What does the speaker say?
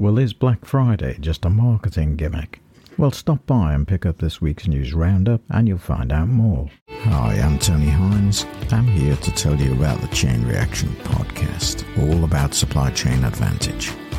Well, is Black Friday just a marketing gimmick? Well, stop by and pick up this week's news roundup and you'll find out more. Hi, I'm Tony Hines. I'm here to tell you about the Chain Reaction podcast, all about supply chain advantage.